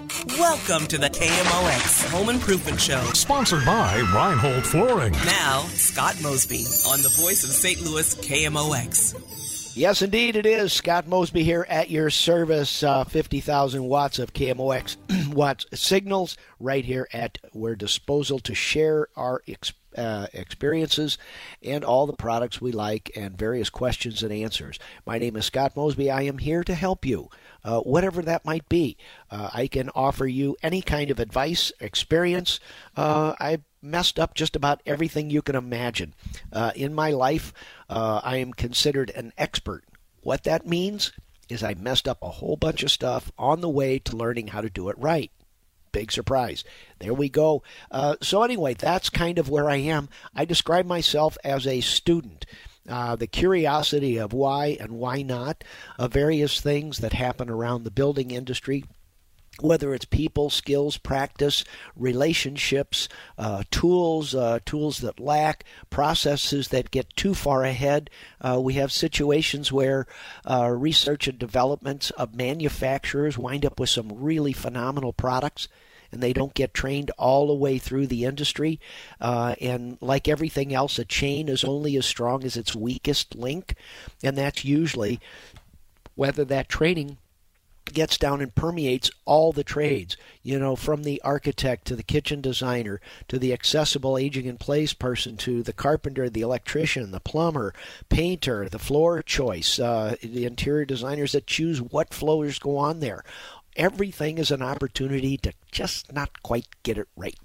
Welcome to the KMOX Home Improvement Show. Sponsored by Reinhold Flooring. Now, Scott Mosby on the voice of St. Louis KMOX. Yes, indeed, it is. Scott Mosby here at your service. Uh, 50,000 watts of KMOX watts signals right here at our disposal to share our experience uh, experiences and all the products we like and various questions and answers. My name is Scott Mosby. I am here to help you, uh, whatever that might be. Uh, I can offer you any kind of advice, experience. Uh, I messed up just about everything you can imagine. Uh, in my life, uh, I am considered an expert. What that means is I messed up a whole bunch of stuff on the way to learning how to do it right big surprise. There we go. Uh, so, anyway, that's kind of where I am. I describe myself as a student. Uh, the curiosity of why and why not, of various things that happen around the building industry, whether it's people, skills, practice, relationships, uh, tools, uh, tools that lack, processes that get too far ahead. Uh, we have situations where uh, research and developments of manufacturers wind up with some really phenomenal products and they don't get trained all the way through the industry. Uh, and like everything else, a chain is only as strong as its weakest link, and that's usually whether that training gets down and permeates all the trades, you know, from the architect to the kitchen designer to the accessible aging in place person to the carpenter, the electrician, the plumber, painter, the floor choice, uh, the interior designers that choose what floors go on there. Everything is an opportunity to just not quite get it right.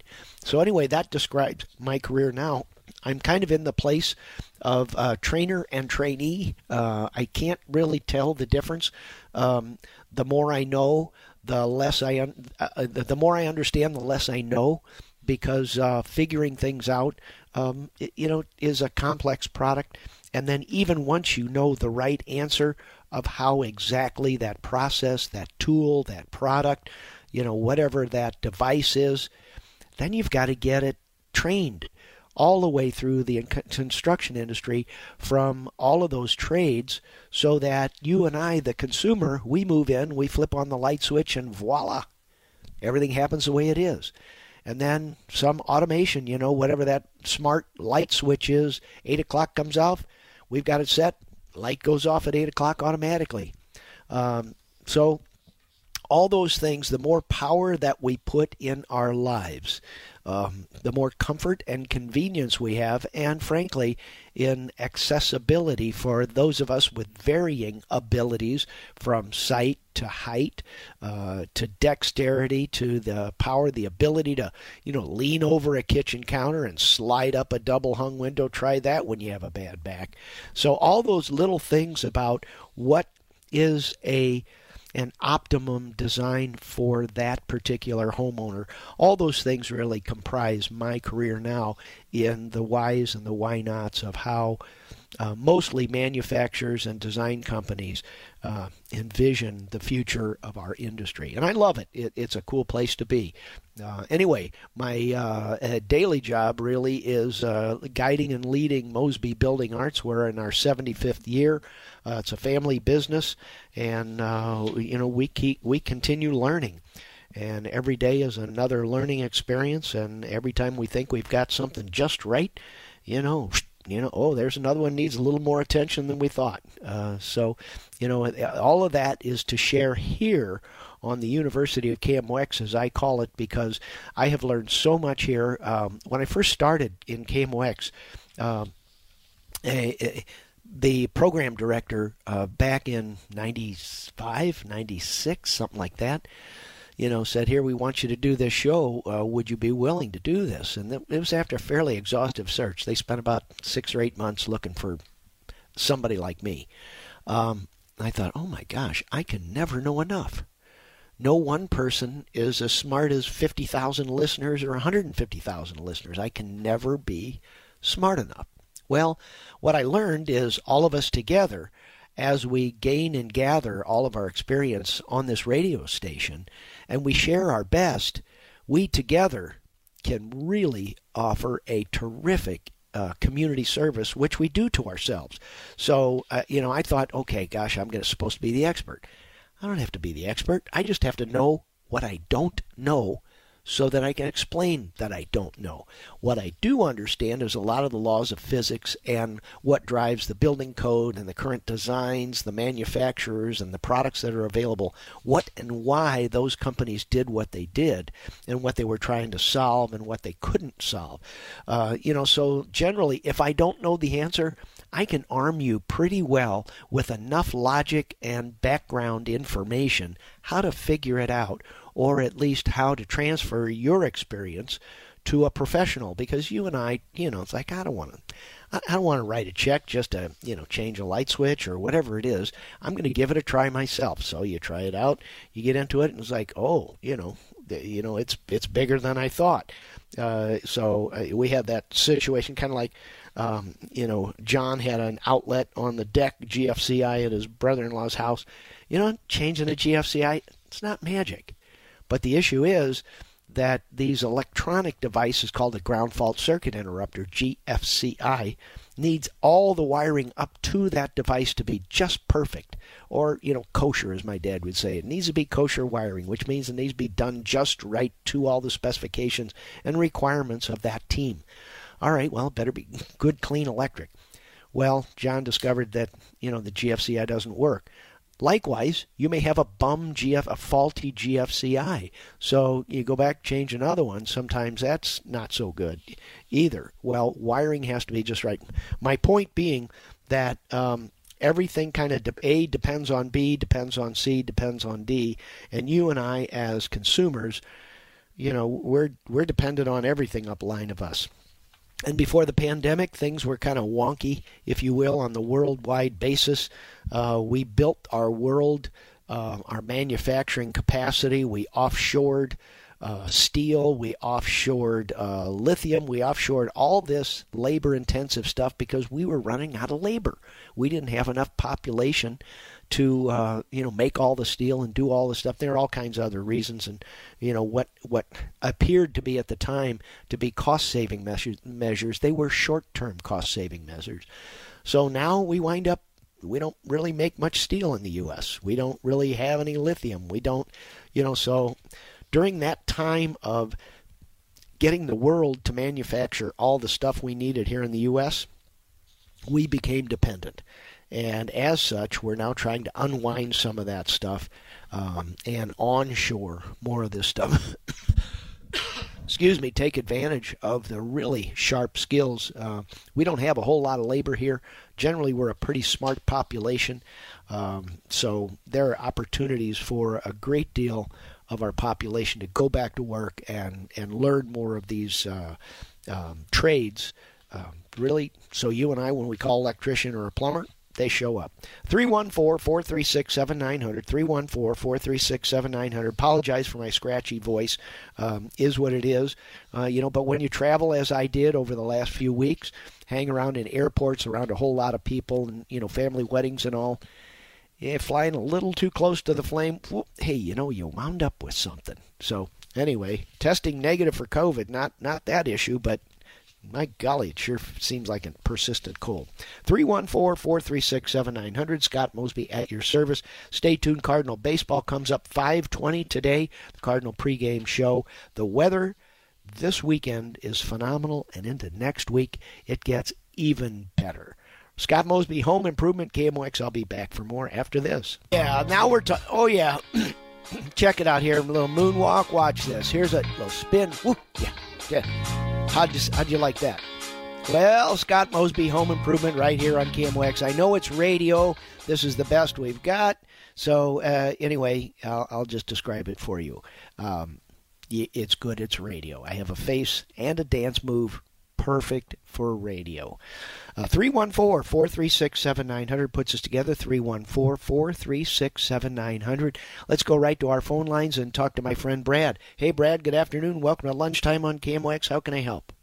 So, anyway, that describes my career now. I'm kind of in the place of uh, trainer and trainee. Uh, I can't really tell the difference. Um, the more I know, the less I un- uh, uh the more I understand, the less I know, because uh, figuring things out, um, it, you know, is a complex product. And then even once you know the right answer of how exactly that process, that tool, that product, you know, whatever that device is, then you've got to get it trained all the way through the construction industry from all of those trades so that you and I, the consumer, we move in, we flip on the light switch, and voila, everything happens the way it is. And then some automation, you know, whatever that smart light switch is, 8 o'clock comes off, we've got it set, light goes off at 8 o'clock automatically. Um, so all those things, the more power that we put in our lives, um, the more comfort and convenience we have, and frankly, in accessibility for those of us with varying abilities from sight to height uh, to dexterity to the power, the ability to, you know, lean over a kitchen counter and slide up a double hung window. Try that when you have a bad back. So, all those little things about what is a an optimum design for that particular homeowner. All those things really comprise my career now in the whys and the why nots of how uh, mostly manufacturers and design companies uh, envision the future of our industry. And I love it. it it's a cool place to be. Uh, anyway, my uh, daily job really is uh, guiding and leading Mosby Building Arts. We're in our 75th year. Uh, it's a family business, and you know we keep we continue learning and every day is another learning experience and every time we think we've got something just right you know you know, oh, there's another one needs a little more attention than we thought. Uh, so, you know, all of that is to share here on the University of KMOX, as I call it, because I have learned so much here. Um, when I first started in KMOX, a, a, the program director uh, back in 95, 96, something like that, you know, said, "Here, we want you to do this show. Uh, would you be willing to do this?" And it was after a fairly exhaustive search. They spent about six or eight months looking for somebody like me. Um, I thought, "Oh my gosh, I can never know enough." No one person is as smart as 50,000 listeners or 150,000 listeners. I can never be smart enough. Well, what I learned is all of us together as we gain and gather all of our experience on this radio station and we share our best, we together can really offer a terrific uh, community service, which we do to ourselves. So, uh, you know, I thought, okay, gosh, I'm gonna, supposed to be the expert. I don't have to be the expert. I just have to know what I don't know so that I can explain that I don't know. What I do understand is a lot of the laws of physics and what drives the building code and the current designs, the manufacturers, and the products that are available, what and why those companies did what they did, and what they were trying to solve and what they couldn't solve. Uh, you know, so generally, if I don't know the answer, I can arm you pretty well with enough logic and background information how to figure it out or at least how to transfer your experience to a professional because you and I, you know, it's like I don't want to I don't want to write a check just to, you know, change a light switch or whatever it is. I'm going to give it a try myself. So you try it out, you get into it and it's like, "Oh, you know, you know, it's it's bigger than I thought." Uh, so uh, we had that situation kind of like um, you know, John had an outlet on the deck GFCI at his brother-in-law's house. You know, changing a GFCI, it's not magic. But the issue is that these electronic devices called a ground fault circuit interrupter, GFCI, needs all the wiring up to that device to be just perfect. Or, you know, kosher, as my dad would say. It needs to be kosher wiring, which means it needs to be done just right to all the specifications and requirements of that team. All right, well, better be good, clean electric. Well, John discovered that, you know, the GFCI doesn't work. Likewise, you may have a bum GF, a faulty GFCI. So you go back, change another one. Sometimes that's not so good either. Well, wiring has to be just right. My point being that um, everything kind of de- A depends on B, depends on C, depends on D, and you and I as consumers, you know, we're we're dependent on everything up line of us. And before the pandemic, things were kind of wonky, if you will, on the worldwide basis. Uh, we built our world, uh, our manufacturing capacity. We offshored uh, steel. We offshored uh, lithium. We offshored all this labor intensive stuff because we were running out of labor. We didn't have enough population to uh, you know make all the steel and do all the stuff. There are all kinds of other reasons, and you know what what appeared to be at the time to be cost saving measures, measures they were short term cost saving measures. So now we wind up we don't really make much steel in the U.S. We don't really have any lithium. We don't you know so during that time of getting the world to manufacture all the stuff we needed here in the U.S. We became dependent. And as such, we're now trying to unwind some of that stuff um, and onshore more of this stuff. excuse me, take advantage of the really sharp skills. Uh, we don't have a whole lot of labor here. Generally, we're a pretty smart population. Um, so there are opportunities for a great deal of our population to go back to work and, and learn more of these uh, um, trades. Um, really, so you and I, when we call electrician or a plumber, they show up. 314 436 7900. 314 436 7900. Apologize for my scratchy voice, um, is what it is. Uh, you know, but when you travel as I did over the last few weeks, hang around in airports around a whole lot of people and, you know, family weddings and all, yeah, flying a little too close to the flame, whoop, hey, you know, you wound up with something. So, anyway, testing negative for COVID, not not that issue, but my golly, it sure seems like a persistent cold. 314 436 7900. Scott Mosby at your service. Stay tuned. Cardinal Baseball comes up 520 today. The Cardinal pregame show. The weather this weekend is phenomenal, and into next week, it gets even better. Scott Mosby, Home Improvement, KMOX. I'll be back for more after this. Yeah, now we're talking. Oh, yeah. Check it out here. A little moonwalk. Watch this. Here's a little spin. Whoop. Yeah. Yeah. How'd you, how'd you like that? Well, Scott Mosby, Home Improvement, right here on KMOX. I know it's radio. This is the best we've got. So, uh, anyway, I'll, I'll, just describe it for you. Um, it's good, it's radio. I have a face and a dance move perfect for radio. Uh, 314 436 7900 puts us together. 314 436 7900. Let's go right to our phone lines and talk to my friend Brad. Hey, Brad, good afternoon. Welcome to Lunchtime on KMOX. How can I help?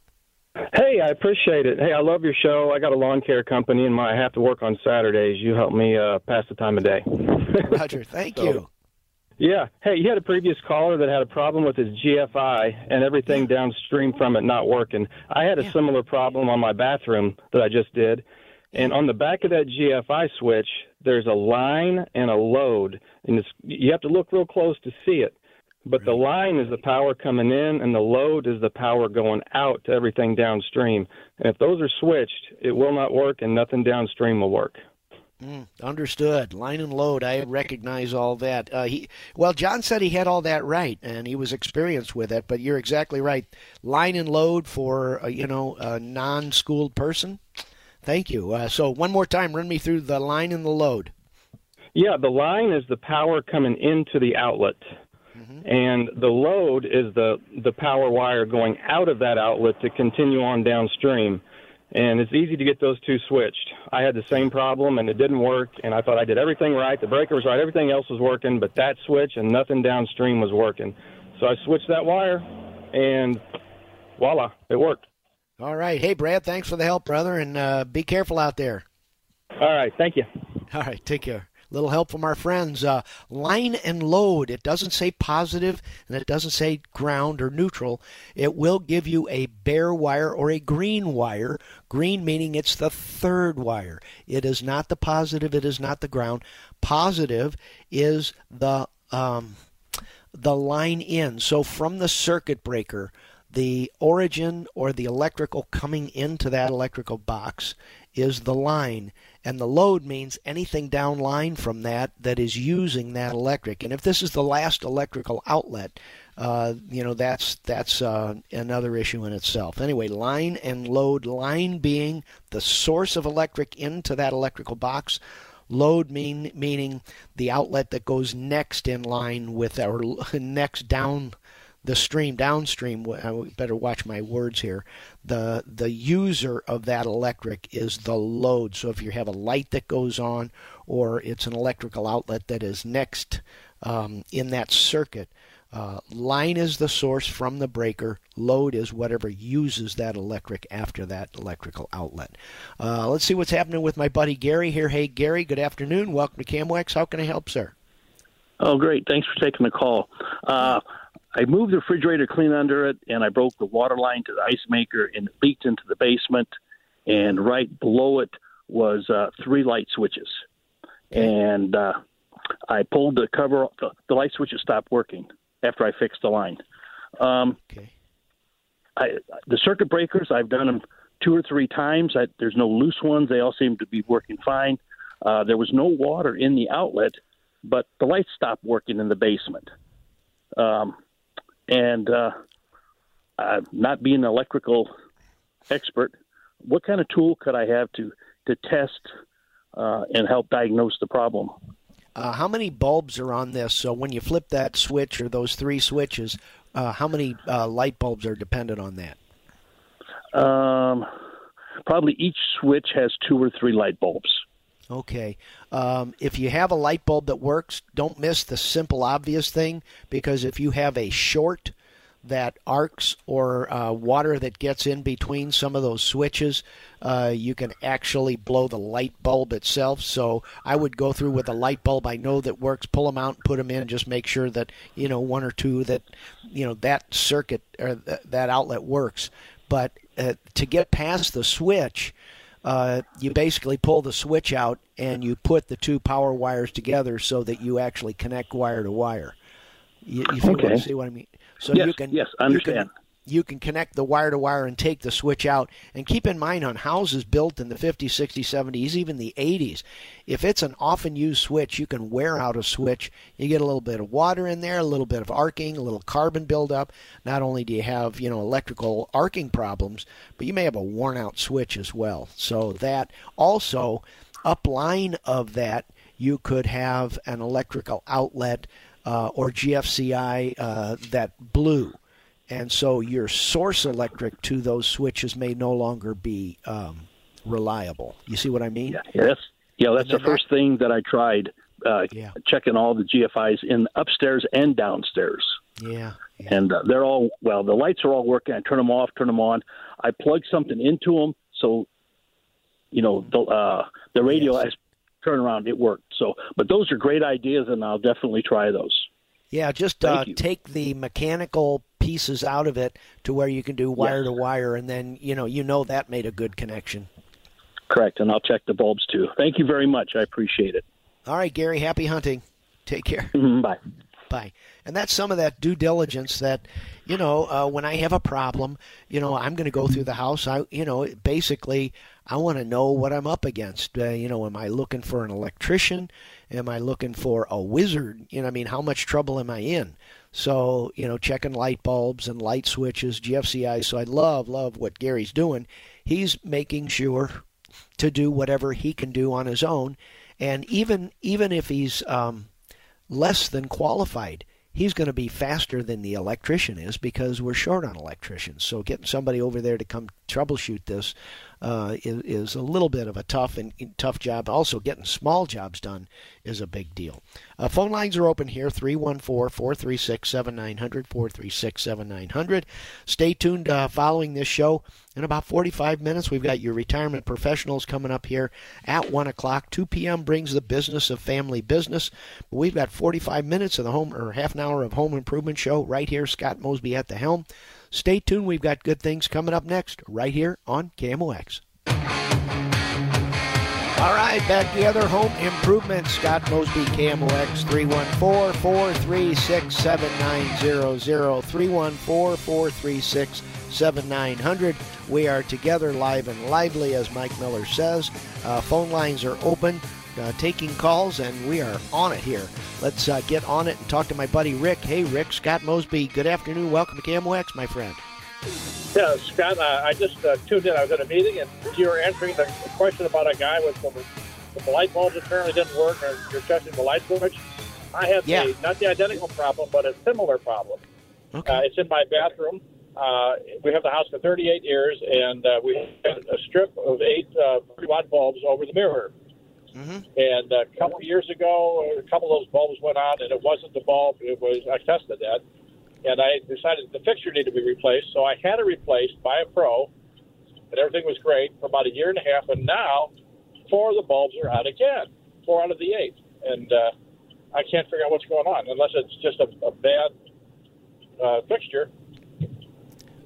Hey, I appreciate it. Hey, I love your show. I got a lawn care company, and my, I have to work on Saturdays. You help me uh, pass the time of day. Roger, thank so, you. Yeah. Hey, you had a previous caller that had a problem with his GFI and everything downstream from it not working. I had a yeah. similar problem on my bathroom that I just did. And on the back of that GFI switch, there's a line and a load, and it's, you have to look real close to see it. But the line is the power coming in, and the load is the power going out to everything downstream. And if those are switched, it will not work, and nothing downstream will work. Mm, understood. Line and load. I recognize all that. Uh, he well, John said he had all that right, and he was experienced with it. But you're exactly right. Line and load for uh, you know a non-schooled person. Thank you. Uh, so one more time, run me through the line and the load. Yeah, the line is the power coming into the outlet, mm-hmm. and the load is the the power wire going out of that outlet to continue on downstream and it's easy to get those two switched. I had the same problem, and it didn't work. And I thought I did everything right. The breaker was right. Everything else was working, but that switch and nothing downstream was working. So I switched that wire, and voila, it worked. All right. Hey, Brad, thanks for the help, brother, and uh, be careful out there. All right. Thank you. All right. Take care little help from our friends. Uh, line and load. It doesn't say positive and it doesn't say ground or neutral. It will give you a bare wire or a green wire. Green meaning it's the third wire. It is not the positive. It is not the ground. Positive is the um, the line in. So from the circuit breaker, the origin or the electrical coming into that electrical box is the line and the load means anything down line from that that is using that electric. And if this is the last electrical outlet, uh, you know that's that's uh, another issue in itself. Anyway, line and load. Line being the source of electric into that electrical box. Load mean meaning the outlet that goes next in line with or next down the stream downstream. I better watch my words here. The the user of that electric is the load. So if you have a light that goes on, or it's an electrical outlet that is next um, in that circuit. Uh, line is the source from the breaker. Load is whatever uses that electric after that electrical outlet. Uh, let's see what's happening with my buddy Gary here. Hey, Gary, good afternoon. Welcome to KMOX. How can I help, sir? Oh, great. Thanks for taking the call. Uh, I moved the refrigerator clean under it, and I broke the water line to the ice maker, and it leaked into the basement. And right below it was uh, three light switches, and uh, I pulled the cover. The, the light switches stopped working after I fixed the line. Um, okay. I, the circuit breakers, I've done them two or three times. I, there's no loose ones. They all seem to be working fine. Uh, there was no water in the outlet, but the lights stopped working in the basement. Um, and uh, uh, not being an electrical expert, what kind of tool could I have to to test uh, and help diagnose the problem? Uh, how many bulbs are on this? So when you flip that switch or those three switches, uh, how many uh, light bulbs are dependent on that? Um, probably each switch has two or three light bulbs. Okay. Um, if you have a light bulb that works, don't miss the simple, obvious thing because if you have a short that arcs or uh, water that gets in between some of those switches, uh, you can actually blow the light bulb itself. So I would go through with a light bulb I know that works, pull them out, and put them in. Just make sure that you know one or two that you know that circuit or th- that outlet works. But uh, to get past the switch, uh, you basically pull the switch out and you put the two power wires together so that you actually connect wire to wire. You, you okay. see what I mean? So yes, you can yes, understand. You can, connect the wire to wire and take the switch out. And keep in mind on houses built in the 50s, 60s, 70s, even the 80s, if it's an often used switch, you can wear out a switch. You get a little bit of water in there, a little bit of arcing, a little carbon buildup. Not only do you have, you know, electrical arcing problems, but you may have a worn out switch as well. So that also upline of that, you could have an electrical outlet uh, or GFCI uh, that blew and so your source electric to those switches may no longer be um, reliable. You see what I mean? Yeah, yeah that's yeah, that's the first that, thing that I tried. Uh, yeah. checking all the GFIs in upstairs and downstairs. Yeah, yeah. and uh, they're all well. The lights are all working. I turn them off, turn them on. I plug something into them, so you know the uh, the radio yes. has turn around. It worked. So, but those are great ideas, and I'll definitely try those. Yeah, just uh, take the mechanical pieces out of it to where you can do wire to wire, and then you know you know that made a good connection. Correct, and I'll check the bulbs too. Thank you very much. I appreciate it. All right, Gary. Happy hunting. Take care. Bye. By. And that's some of that due diligence that, you know, uh, when I have a problem, you know, I'm going to go through the house. I, you know, basically, I want to know what I'm up against. Uh, you know, am I looking for an electrician? Am I looking for a wizard? You know, I mean, how much trouble am I in? So, you know, checking light bulbs and light switches, GFCI. So I love, love what Gary's doing. He's making sure to do whatever he can do on his own. And even even if he's um, less than qualified, he's going to be faster than the electrician is because we're short on electricians. So getting somebody over there to come troubleshoot this uh, is, is, a little bit of a tough and tough job. Also, getting small jobs done is a big deal. Uh, phone lines are open here 314 436 7900 436 7900. Stay tuned uh, following this show. In about 45 minutes, we've got your retirement professionals coming up here at 1 o'clock. 2 p.m. brings the business of family business. We've got 45 minutes of the home, or half an hour of home improvement show right here. Scott Mosby at the helm. Stay tuned. We've got good things coming up next right here on KMOX. All right, back together. Home improvement. Scott Mosby, KMOX, 314 436 7900. 314 436 7900. We are together live and lively, as Mike Miller says. Uh, phone lines are open, uh, taking calls, and we are on it here. Let's uh, get on it and talk to my buddy Rick. Hey, Rick, Scott Mosby, good afternoon. Welcome to KMOX, my friend. Yeah, Scott, uh, I just uh, tuned in. I was at a meeting, and you were answering the question about a guy with the, the light bulbs apparently didn't work, or you're testing the light switch. I have Yeah. a, not the identical problem, but a similar problem. Okay. Uh, it's in my bathroom. Uh, we have the house for 38 years, and uh, we had a strip of eight uh, watt bulbs over the mirror. Mhm. And a couple of years ago, a couple of those bulbs went on, and it wasn't the bulb. It was I tested that, and I decided the fixture needed to be replaced. So I had it replaced by a pro, and everything was great for about a year and a half. And now, four of the bulbs are out again, four out of the eight, and uh, I can't figure out what's going on unless it's just a, a bad uh, fixture.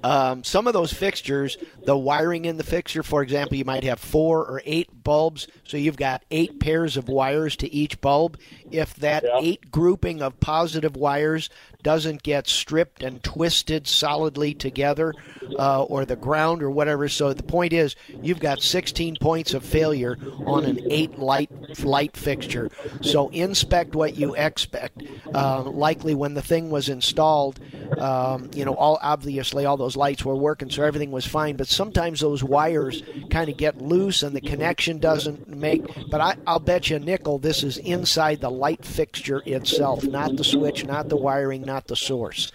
Um, some of those fixtures, the wiring in the fixture, for example, you might have four or eight bulbs, so you've got eight pairs of wires to each bulb. If that Yeah. eight grouping of positive wires doesn't get stripped and twisted solidly together, uh, or the ground or whatever, so the point is, you've got 16 points of failure on an eight light light fixture. So inspect what you expect. Uh, likely when the thing was installed, um, you know, all obviously all those lights were working, so everything was fine. But sometimes those wires kind of get loose and the connection doesn't make. But I, I'll bet you a nickel this is inside the light fixture itself, not the switch, not the wiring, not the source.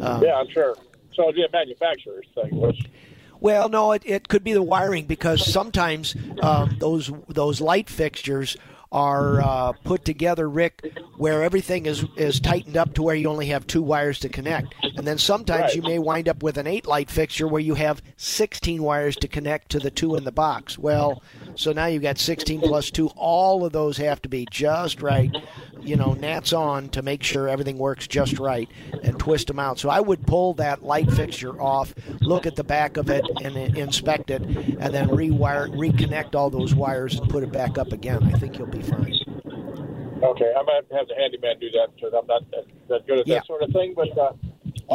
Um, yeah, I'm sure. So it'd be a manufacturer's thing, which Well, no, it, it could be the wiring because sometimes um, those those light fixtures are uh, put together, Rick, where everything is is tightened up to where you only have two wires to connect, and then sometimes Right. you may wind up with an eight light fixture where you have 16 wires to connect to the two in the box. Well, so now you've got 16 plus two. All of those have to be just right. You know, nats on to make sure everything works just right and twist them out. So I would pull that light fixture off, look at the back of it, and inspect it, and then rewire, reconnect all those wires and put it back up again. I think you'll be fine. Okay, I might have the handyman do that because I'm not that, that good at Yeah. that sort of thing. But uh,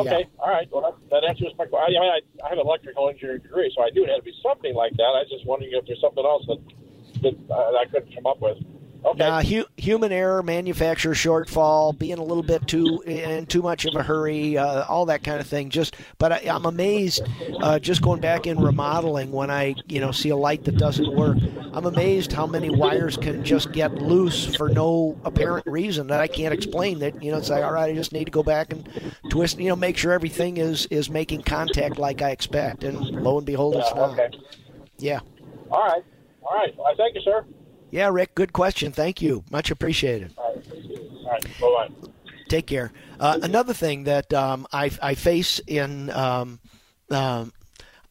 okay, all right. Well, that, that answers my question. I, I, I have an electrical engineering degree, so I knew it had to be something like that. I was just wondering if there's something else that that uh, I couldn't come up with. Okay. Now, hu- human error, manufacturer shortfall, being a little bit too in too much of a hurry, uh, all that kind of thing. Just, but I, I'm amazed. Uh, just going back in remodeling, when I you know see a light that doesn't work, I'm amazed how many wires can just get loose for no apparent reason that I can't explain. That you know, it's like all right, I just need to go back and twist, you know, make sure everything is is making contact like I expect, and lo and behold, it's Yeah, not. okay. Yeah. All right. All right. Well, thank you, sir. Yeah, Rick, good question. Thank you. Much appreciated. All right. All right. Bye bye. Take care. Uh, another thing that um, I, I face in um, um,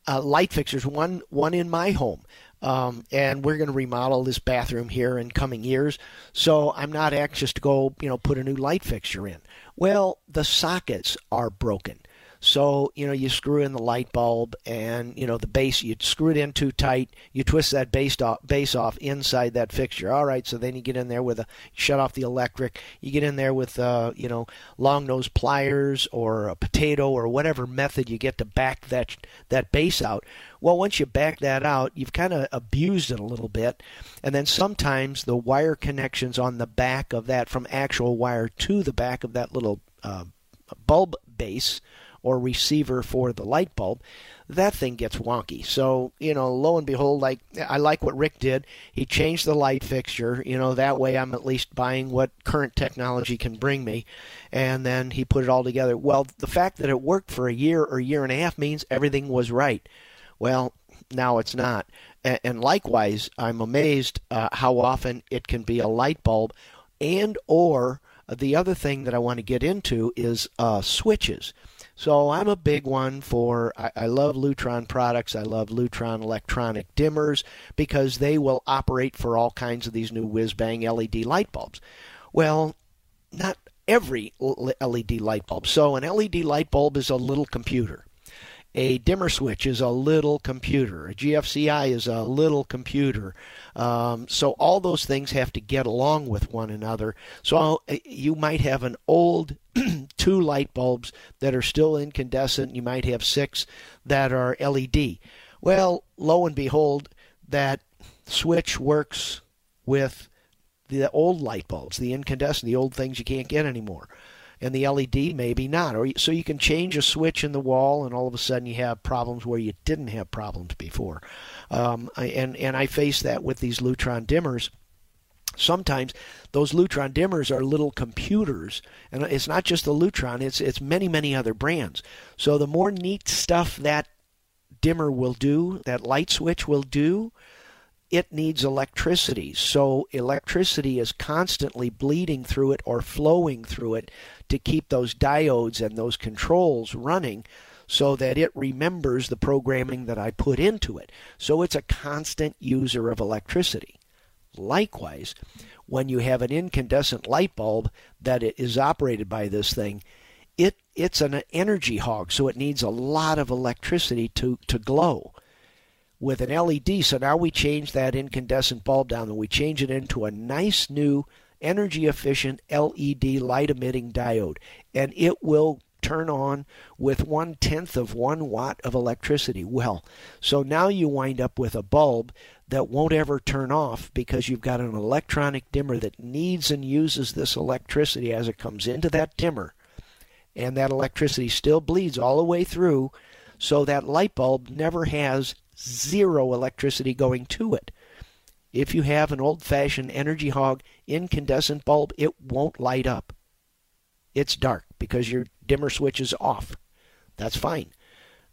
uh, light fixtures, one one in my home, um, and we're going to remodel this bathroom here in coming years. So I'm not anxious to go, you know, put a new light fixture in. Well, the sockets are broken. So, you know, you screw in the light bulb and, you know, the base, you screw it in too tight, you twist that base off, base off inside that fixture. All right, so then you get in there with a, shut off the electric, you get in there with, uh, you know, long nose pliers or a potato or whatever method you get to back that, that base out. Well, once you back that out, you've kind of abused it a little bit. And then sometimes the wire connections on the back of that, from actual wire to the back of that little uh, bulb base, or receiver for the light bulb, that thing gets wonky. So, you know, lo and behold, like I like what Rick did. He changed the light fixture, you know, that way I'm at least buying what current technology can bring me. And then he put it all together. Well, the fact that it worked for a year or year and a half means everything was right. Well, now it's not. And, likewise, I'm amazed uh, how often it can be a light bulb and or the other thing that I want to get into is uh, switches. So I'm a big one for, I, I love Lutron products. I love Lutron electronic dimmers because they will operate for all kinds of these new whiz bang LED light bulbs. Well, not every LED light bulb. So an LED light bulb is a little computer. A dimmer switch is a little computer. A GFCI is a little computer. Um, so all those things have to get along with one another. So uh, you might have an old two light bulbs that are still incandescent. You might have six that are LED. Well, lo and behold, that switch works with the old light bulbs, the incandescent, the old things you can't get anymore and the LED maybe not. Or so you can change a switch in the wall, and all of a sudden you have problems where you didn't have problems before. Um, and and I face that with these Lutron dimmers. Sometimes those Lutron dimmers are little computers, and it's not just the Lutron; it's it's many many other brands. So the more neat stuff that dimmer will do, that light switch will do, it needs electricity. So electricity is constantly bleeding through it or flowing through it to keep those diodes and those controls running so that it remembers the programming that I put into it. So it's a constant user of electricity. Likewise, when you have an incandescent light bulb that is operated by this thing, it it's an energy hog, so it needs a lot of electricity to, to glow with an LED. So now we change that incandescent bulb down and we change it into a nice new energy efficient LED light emitting diode. And it will turn on with one tenth of one watt of electricity. Well, so now you wind up with a bulb that won't ever turn off because you've got an electronic dimmer that needs and uses this electricity as it comes into that dimmer. And that electricity still bleeds all the way through, so that light bulb never has zero electricity going to it. If you have an old fashioned energy hog incandescent bulb, it won't light up. It's dark because your dimmer switch is off. That's fine.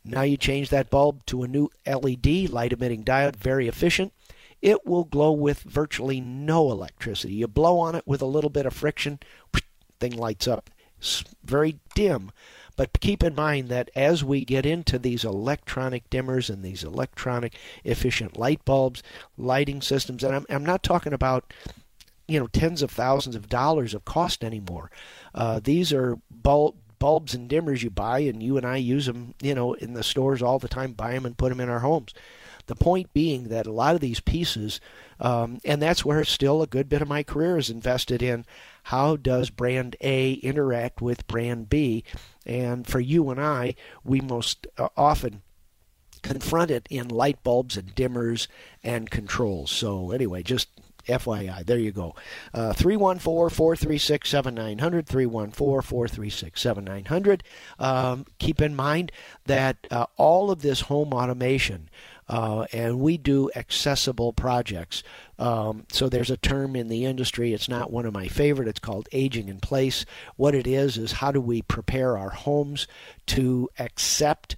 Now you change that bulb to a new LED light emitting diode, very efficient. It will glow with virtually no electricity. You blow on it with a little bit of friction, thing lights up. It's very dim, but keep in mind that as we get into these electronic dimmers and these electronic efficient light bulbs, lighting systems, and I'm, I'm not talking about you know tens of thousands of dollars of cost anymore. Uh, these are bulb bulbs and dimmers you buy, and you and I use them, you know, in the stores all the time. Buy them and put them in our homes. The point being that a lot of these pieces, um, and that's where still a good bit of my career is invested in how does brand A interact with brand B? And for you and I, we most uh, often confront it in light bulbs and dimmers and controls. So, anyway, just FYI. There you go. Uh, 314 436 7900. 314 436 7900. Um, keep in mind that uh, all of this home automation uh, and we do accessible projects. Um, so there's a term in the industry, it's not one of my favorite, it's called aging in place. What it is, is how do we prepare our homes to accept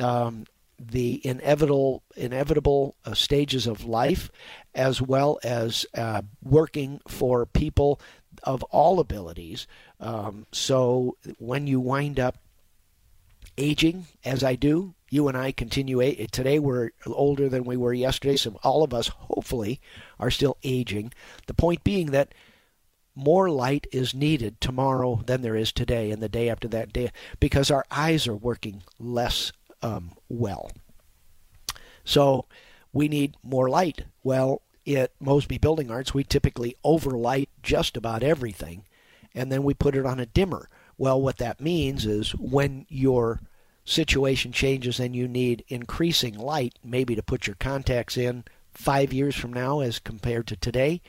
um, the inevitable inevitable uh, stages of life, as well as uh, working for people of all abilities. Um, so when you wind up aging, as I do, you and I continue. Today we're older than we were yesterday, so all of us hopefully are still aging. The point being that more light is needed tomorrow than there is today and the day after that day because our eyes are working less um, well. So we need more light. Well, at Mosby Building Arts, we typically overlight just about everything and then we put it on a dimmer. Well, what that means is when your situation changes and you need increasing light, maybe to put your contacts in five years from now as compared to today,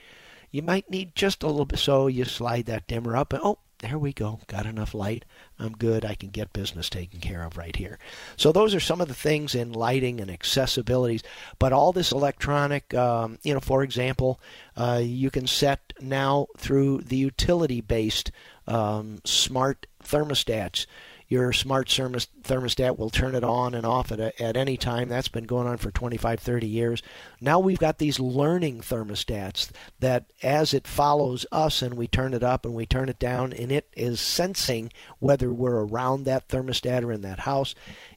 you might need just a little bit. So you slide that dimmer up and oh, there we go. Got enough light. I'm good. I can get business taken care of right here. So those are some of the things in lighting and accessibilities. But all this electronic, um, you know, for example, uh, you can set now through the utility-based um, smart thermostats your smart thermostat will turn it on and off at, a, at any time. That's been going on for 25, 30 years. Now we've got these learning thermostats that as it follows us and we turn it up and we turn it down and it is sensing whether we're around that thermostat or in that house,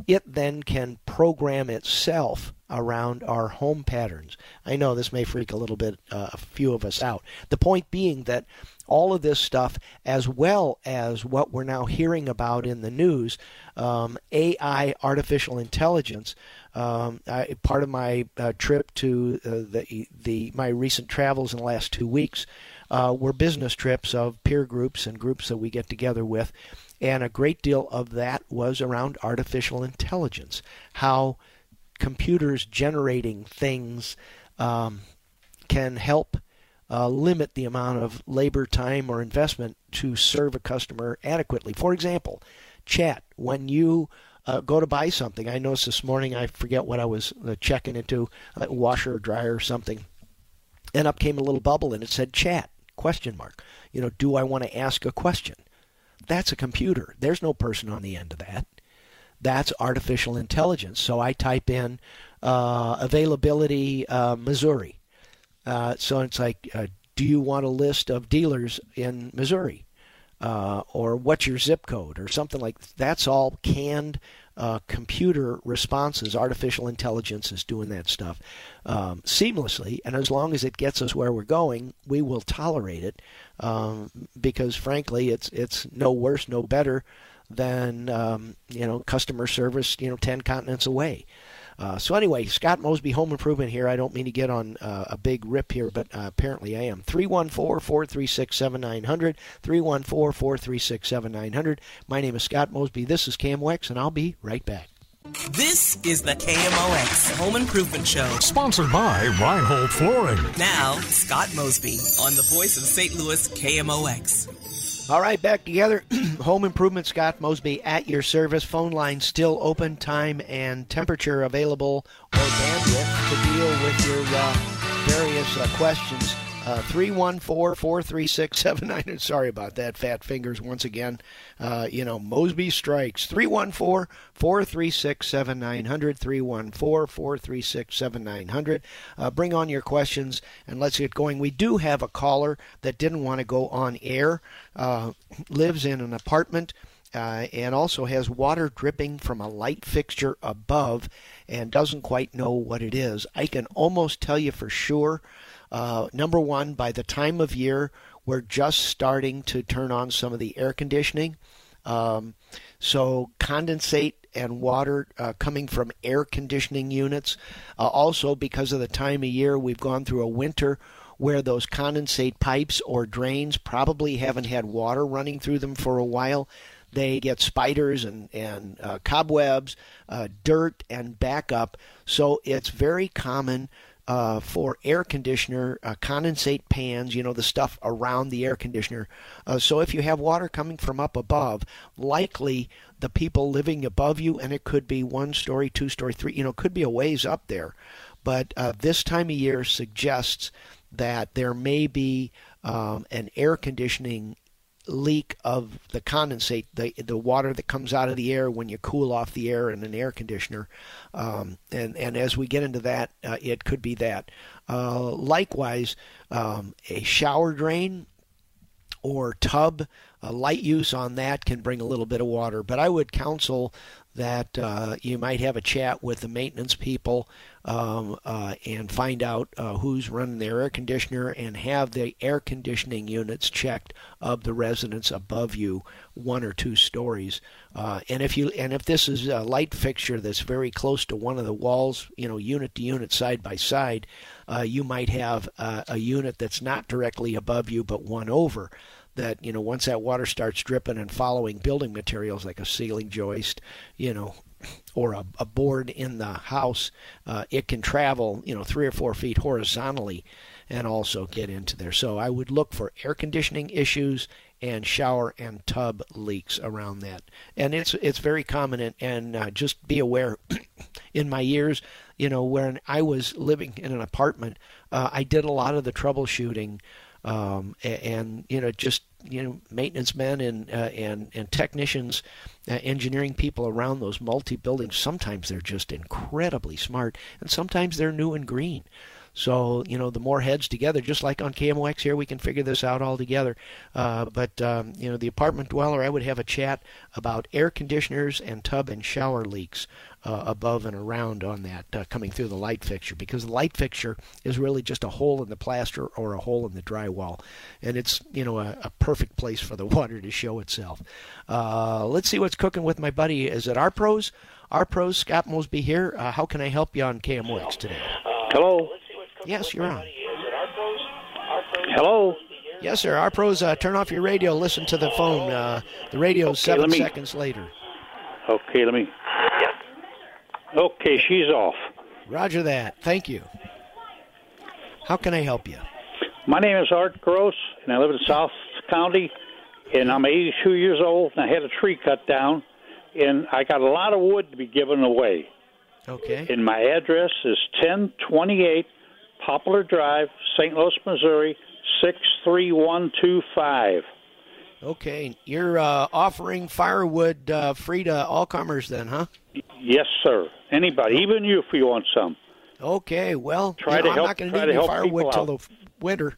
it then can program itself around our home patterns. I know this may freak a little bit uh, a few of us out. The point being that all of this stuff, as well as what we're now hearing about in the news, um, AI, artificial intelligence. Um, I, part of my uh, trip to uh, the the my recent travels in the last two weeks uh, were business trips of peer groups and groups that we get together with, and a great deal of that was around artificial intelligence, how computers generating things um, can help uh, limit the amount of labor, time, or investment to serve a customer adequately. For example, chat. When you uh, go to buy something, I noticed this morning, I forget what I was uh, checking into, a washer or dryer or something, and up came a little bubble and it said chat, question mark. You know, do I want to ask a question? That's a computer. There's no person on the end of that. That's artificial intelligence. So I type in uh, availability uh, Missouri uh, so it's like, uh, do you want a list of dealers in Missouri? Uh, or what's your zip code or something like that. that's all canned uh, computer responses artificial intelligence is doing that stuff um, seamlessly and as long as it gets us where we're going we will tolerate it um, because frankly it's it's no worse no better than um, you know customer service you know 10 continents away uh, so anyway, Scott Mosby, Home Improvement here. I don't mean to get on uh, a big rip here, but uh, apparently I am. 314-436-7900, 314-436-7900. My name is Scott Mosby. This is KMOX, and I'll be right back. This is the KMOX Home Improvement Show. Sponsored by Reinhold Flooring. Now, Scott Mosby on the voice of St. Louis KMOX. All right, back together. Home Improvement Scott Mosby at your service. Phone line still open. Time and temperature available or bandwidth to deal with your uh, various uh, questions. Uh, 314 436 7900. Sorry about that, fat fingers once again. Uh, you know, Mosby strikes. 314 436 7900. 314 436 7900. Uh, bring on your questions and let's get going. We do have a caller that didn't want to go on air, uh, lives in an apartment. Uh, and also has water dripping from a light fixture above and doesn't quite know what it is. I can almost tell you for sure uh, number one, by the time of year, we're just starting to turn on some of the air conditioning. Um, so condensate and water uh, coming from air conditioning units. Uh, also, because of the time of year, we've gone through a winter where those condensate pipes or drains probably haven't had water running through them for a while. They get spiders and, and uh, cobwebs, uh, dirt, and backup. So it's very common uh, for air conditioner uh, condensate pans, you know, the stuff around the air conditioner. Uh, so if you have water coming from up above, likely the people living above you, and it could be one story, two story, three, you know, could be a ways up there. But uh, this time of year suggests that there may be um, an air conditioning leak of the condensate, the the water that comes out of the air when you cool off the air in an air conditioner, um, and and as we get into that, uh, it could be that. Uh, likewise, um, a shower drain or tub, a light use on that can bring a little bit of water, but I would counsel that uh, you might have a chat with the maintenance people um, uh, and find out uh, who's running their air conditioner and have the air conditioning units checked of the residents above you, one or two stories. Uh, and if you and if this is a light fixture that's very close to one of the walls, you know, unit to unit, side by side, uh, you might have a unit that's not directly above you but one over that you know once that water starts dripping and following building materials like a ceiling joist you know or a, a board in the house uh, it can travel you know three or four feet horizontally and also get into there. So i would look for air conditioning issues and shower and tub leaks around that. And it's it's very common and, and uh, just be aware in my years you know when i was living in an apartment uh, i did a lot of the troubleshooting um, and, and, you know just you know maintenance men and uh, and and technicians, uh, engineering people around those multi buildings. Sometimes they're just incredibly smart, and sometimes they're new and green. So, you know, the more heads together, just like on KMOX here, we can figure this out all together. Uh, but, um, you know, the apartment dweller, I would have a chat about air conditioners and tub and shower leaks uh, above and around on that uh, coming through the light fixture because the light fixture is really just a hole in the plaster or a hole in the drywall. And it's, you know, a, a perfect place for the water to show itself. Uh, let's see what's cooking with my buddy. Is it our pros? Our pros, Scott Mosby here. Uh, how can I help you on KMOX today? Hello. Yes, you're on. Hello. Yes, sir. Our pros, uh, turn off your radio. Listen to the phone. Uh, the radio's Okay, seven me- seconds later. Okay, let me. Okay, she's off. Roger that. Thank you. How can I help you? My name is Art Gross, and I live in South County, and I'm 82 years old, and I had a tree cut down, and I got a lot of wood to be given away. Okay. And my address is 1028 Poplar Drive, St. Louis, Missouri, 63125. Okay. You're uh, offering firewood uh, free to all comers then, huh? Yes, sir. Anybody, even you, if you want some. Okay. Well, Try you to know, I'm help- not going to to need any firewood till the winter.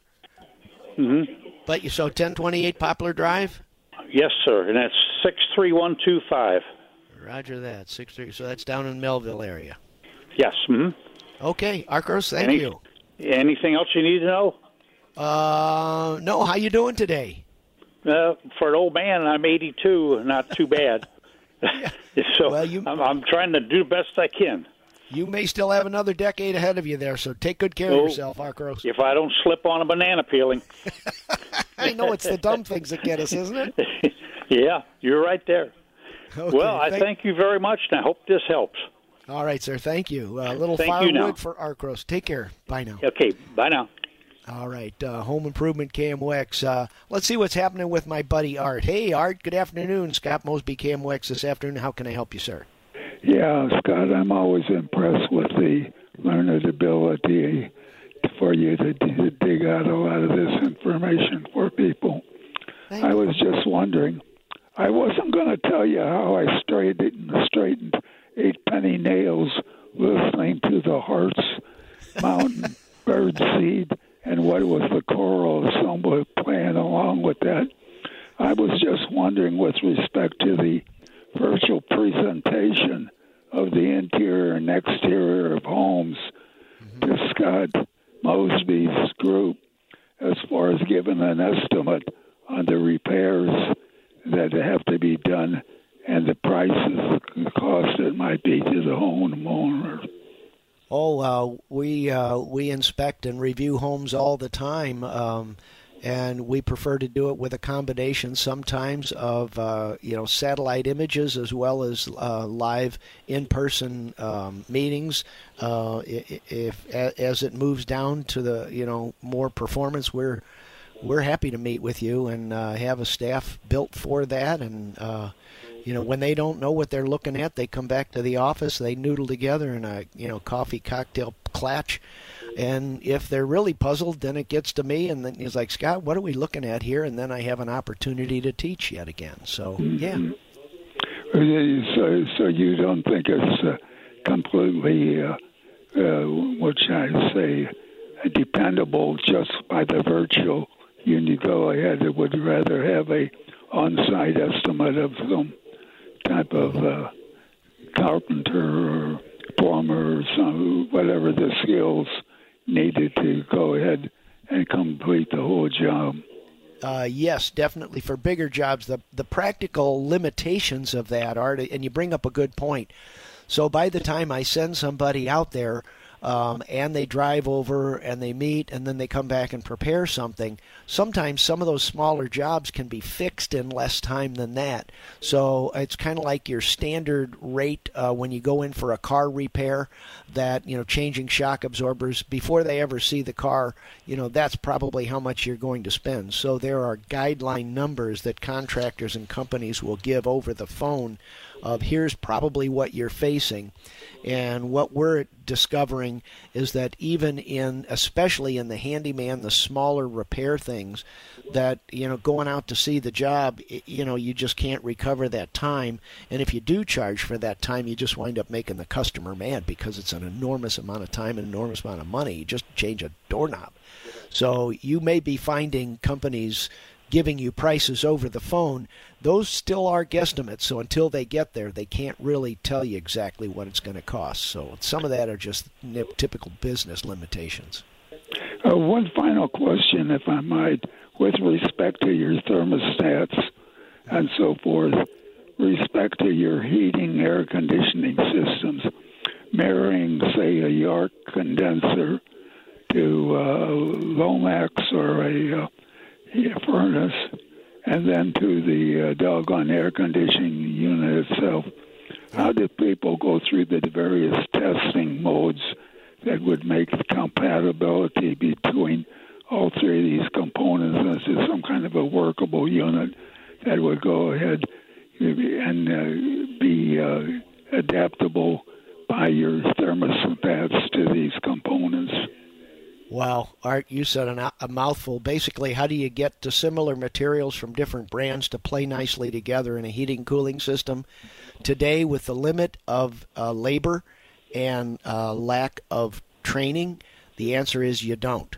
hmm But you so 1028 Poplar Drive. Yes, sir. And that's 63125. Roger that. Six three. So that's down in Mehlville area. Yes. hmm Okay, Art Gross. Thank Any- you. Anything else you need to know? Uh, no. How you doing today? Uh, for an old man, I'm 82. Not too bad. so Well, you- I'm, I'm trying to do the best I can. You may still have another decade ahead of you there, so take good care Oh. of yourself, Art Gross. If I don't slip on a banana peeling. I know it's the dumb things that get us, isn't it? yeah, you're right there. Okay, well, I thank you very much, and I hope this helps. All right, sir. Thank you. A little Thank you now. firewood for Art Gross. Take care. Bye now. Okay, bye now. All right, uh, Home Improvement KMOX. Uh, let's see what's happening with my buddy Art. Hey, Art. Good afternoon. Scott Mosby KMOX this afternoon. How can I help you, sir? Yeah, Scott, I'm always impressed with the learned ability for you to, to dig out a lot of this information for people. Thank I you. was just wondering. I wasn't going to tell you how I straightened straightened eight penny nails listening to the Hartz Mountain bird seed and what was the choral ensemble playing along with that. I was just wondering with respect to the virtual presentation of the interior and exterior of homes mm-hmm. to Scott Mosby's group as far as giving an estimate on the repairs that have to be done and the prices, the cost it might be to the homeowner. Oh, uh, we uh, we inspect and review homes all the time, um, and we prefer to do it with a combination sometimes of uh, you know satellite images as well as uh, live in-person um, meetings. Uh, if as it moves down to the you know more performance, we're we're happy to meet with you and uh, have a staff built for that and. Uh, you know when they don't know what they're looking at they come back to the office they noodle together in a you know coffee cocktail clatch. And if they're really puzzled then it gets to me and then he's like scott what are we looking at here? And then i have an opportunity to teach yet again. So yeah. So, so you don't think it's uh, completely, uh, uh, what should I say, dependable just by the virtual. You go ahead and would rather have a on-site estimate of some type of uh, carpenter or plumber or some, whatever the skills needed to go ahead and complete the whole job. Uh, yes, definitely for bigger jobs. The the practical limitations of that are, and you bring up a good point. So by the time I send somebody out there, um, and they drive over and they meet and then they come back and prepare something. Sometimes some of those smaller jobs can be fixed in less time than that. So it's kind of like your standard rate uh, when you go in for a car repair, that you know changing shock absorbers before they ever see the car. You know that's probably how much you're going to spend. So there are guideline numbers that contractors and companies will give over the phone of here's probably what you're facing. And what we're discovering is that even in, especially in the handyman, the smaller repair things, that, you know, going out to see the job, you know, you just can't recover that time. And if you do charge for that time, you just wind up making the customer mad because it's an enormous amount of time and enormous amount of money. You just change a doorknob. So you may be finding companies giving you prices over the phone, those still are guesstimates. So until they get there, they can't really tell you exactly what it's going to cost. So some of that are just typical business limitations. Uh, one final question, if I might, with respect to your thermostats and so forth, respect to your heating, air conditioning systems, marrying, say, a York condenser to uh, Lennox or a uh, furnace and then to the uh, doggone air conditioning unit itself. How did people go through the various testing modes that would make compatibility between all three of these components into some kind of a workable unit that would go ahead and uh, be uh, adaptable by your thermostats to these components? Wow, Art, you said an, a mouthful. Basically, how do you get to similar materials from different brands to play nicely together in a heating cooling system? Today, with the limit of uh, labor and uh, lack of training, the answer is you don't.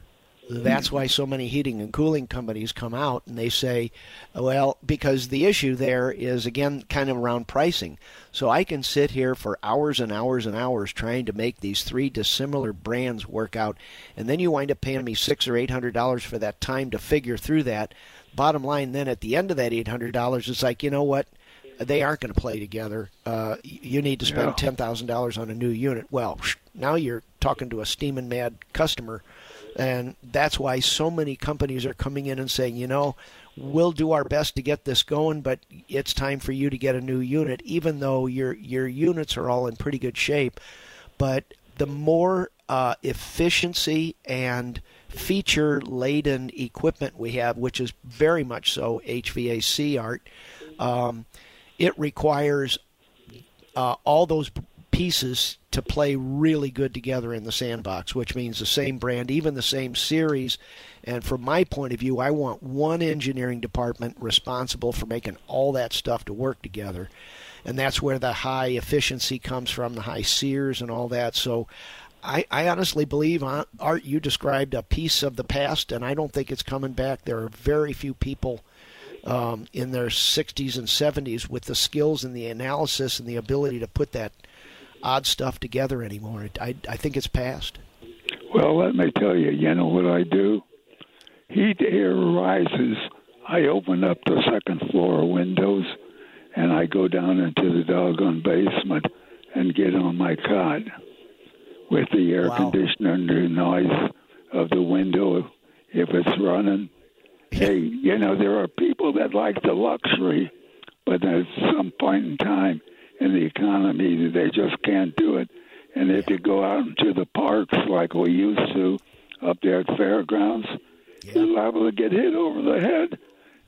That's why so many heating and cooling companies come out and they say, well, because the issue there is, again, kind of around pricing. So I can sit here for hours and hours and hours trying to make these three dissimilar brands work out, and then you wind up paying me six or eight hundred dollars for that time to figure through that. Bottom line, then at the end of that eight hundred dollars, it's like, you know what? They aren't going to play together. Uh, you need to spend yeah. ten thousand dollars on a new unit. Well, now you're talking to a steaming mad customer and that's why so many companies are coming in and saying, you know, we'll do our best to get this going, but it's time for you to get a new unit, even though your your units are all in pretty good shape. But the more uh, efficiency and feature laden equipment we have, which is very much so HVAC art, um, it requires uh, all those pieces to play really good together in the sandbox, which means the same brand, even the same series. And from my point of view, I want one engineering department responsible for making all that stuff to work together. And that's where the high efficiency comes from, the high SEERs and all that. So I, I honestly believe, uh, Art, you described a piece of the past, and I don't think it's coming back. There are very few people um, in their 60s and 70s with the skills and the analysis and the ability to put that – odd stuff together anymore. I, I think it's past. Well, let me tell you, you know what I do? Heat air rises. I open up the second floor windows and I go down into the doggone basement and get on my cot with the air wow. conditioner and the noise of the window if it's running. hey, you know, there are people that like the luxury, but at some point in time, in the economy they just can't do it. And if you go out into the parks like we used to up there at fairgrounds, yeah. you're liable to get hit over the head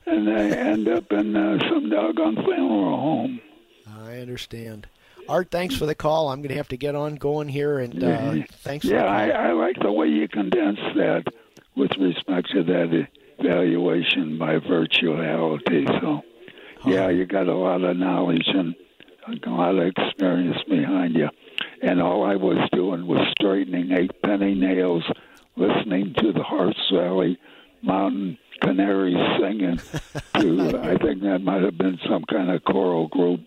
and they end up in uh, some doggone funeral home. I understand. Art, thanks for the call. I'm going to have to get on going here, and uh, yeah. thanks. Yeah, I, I like the way you condense that with respect to that evaluation by virtuality. So, yeah, you got a lot of knowledge and a lot of experience behind you. And all I was doing was straightening eight penny nails, listening to the Harz Valley Mountain Canaries singing. to I think that might have been some kind of choral group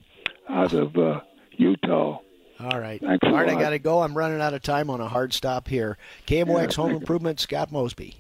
out of uh, Utah. All right. Thanks a Art, I got to go. I'm running out of time on a hard stop here. KMOX Home Improvement, Scott Mosby.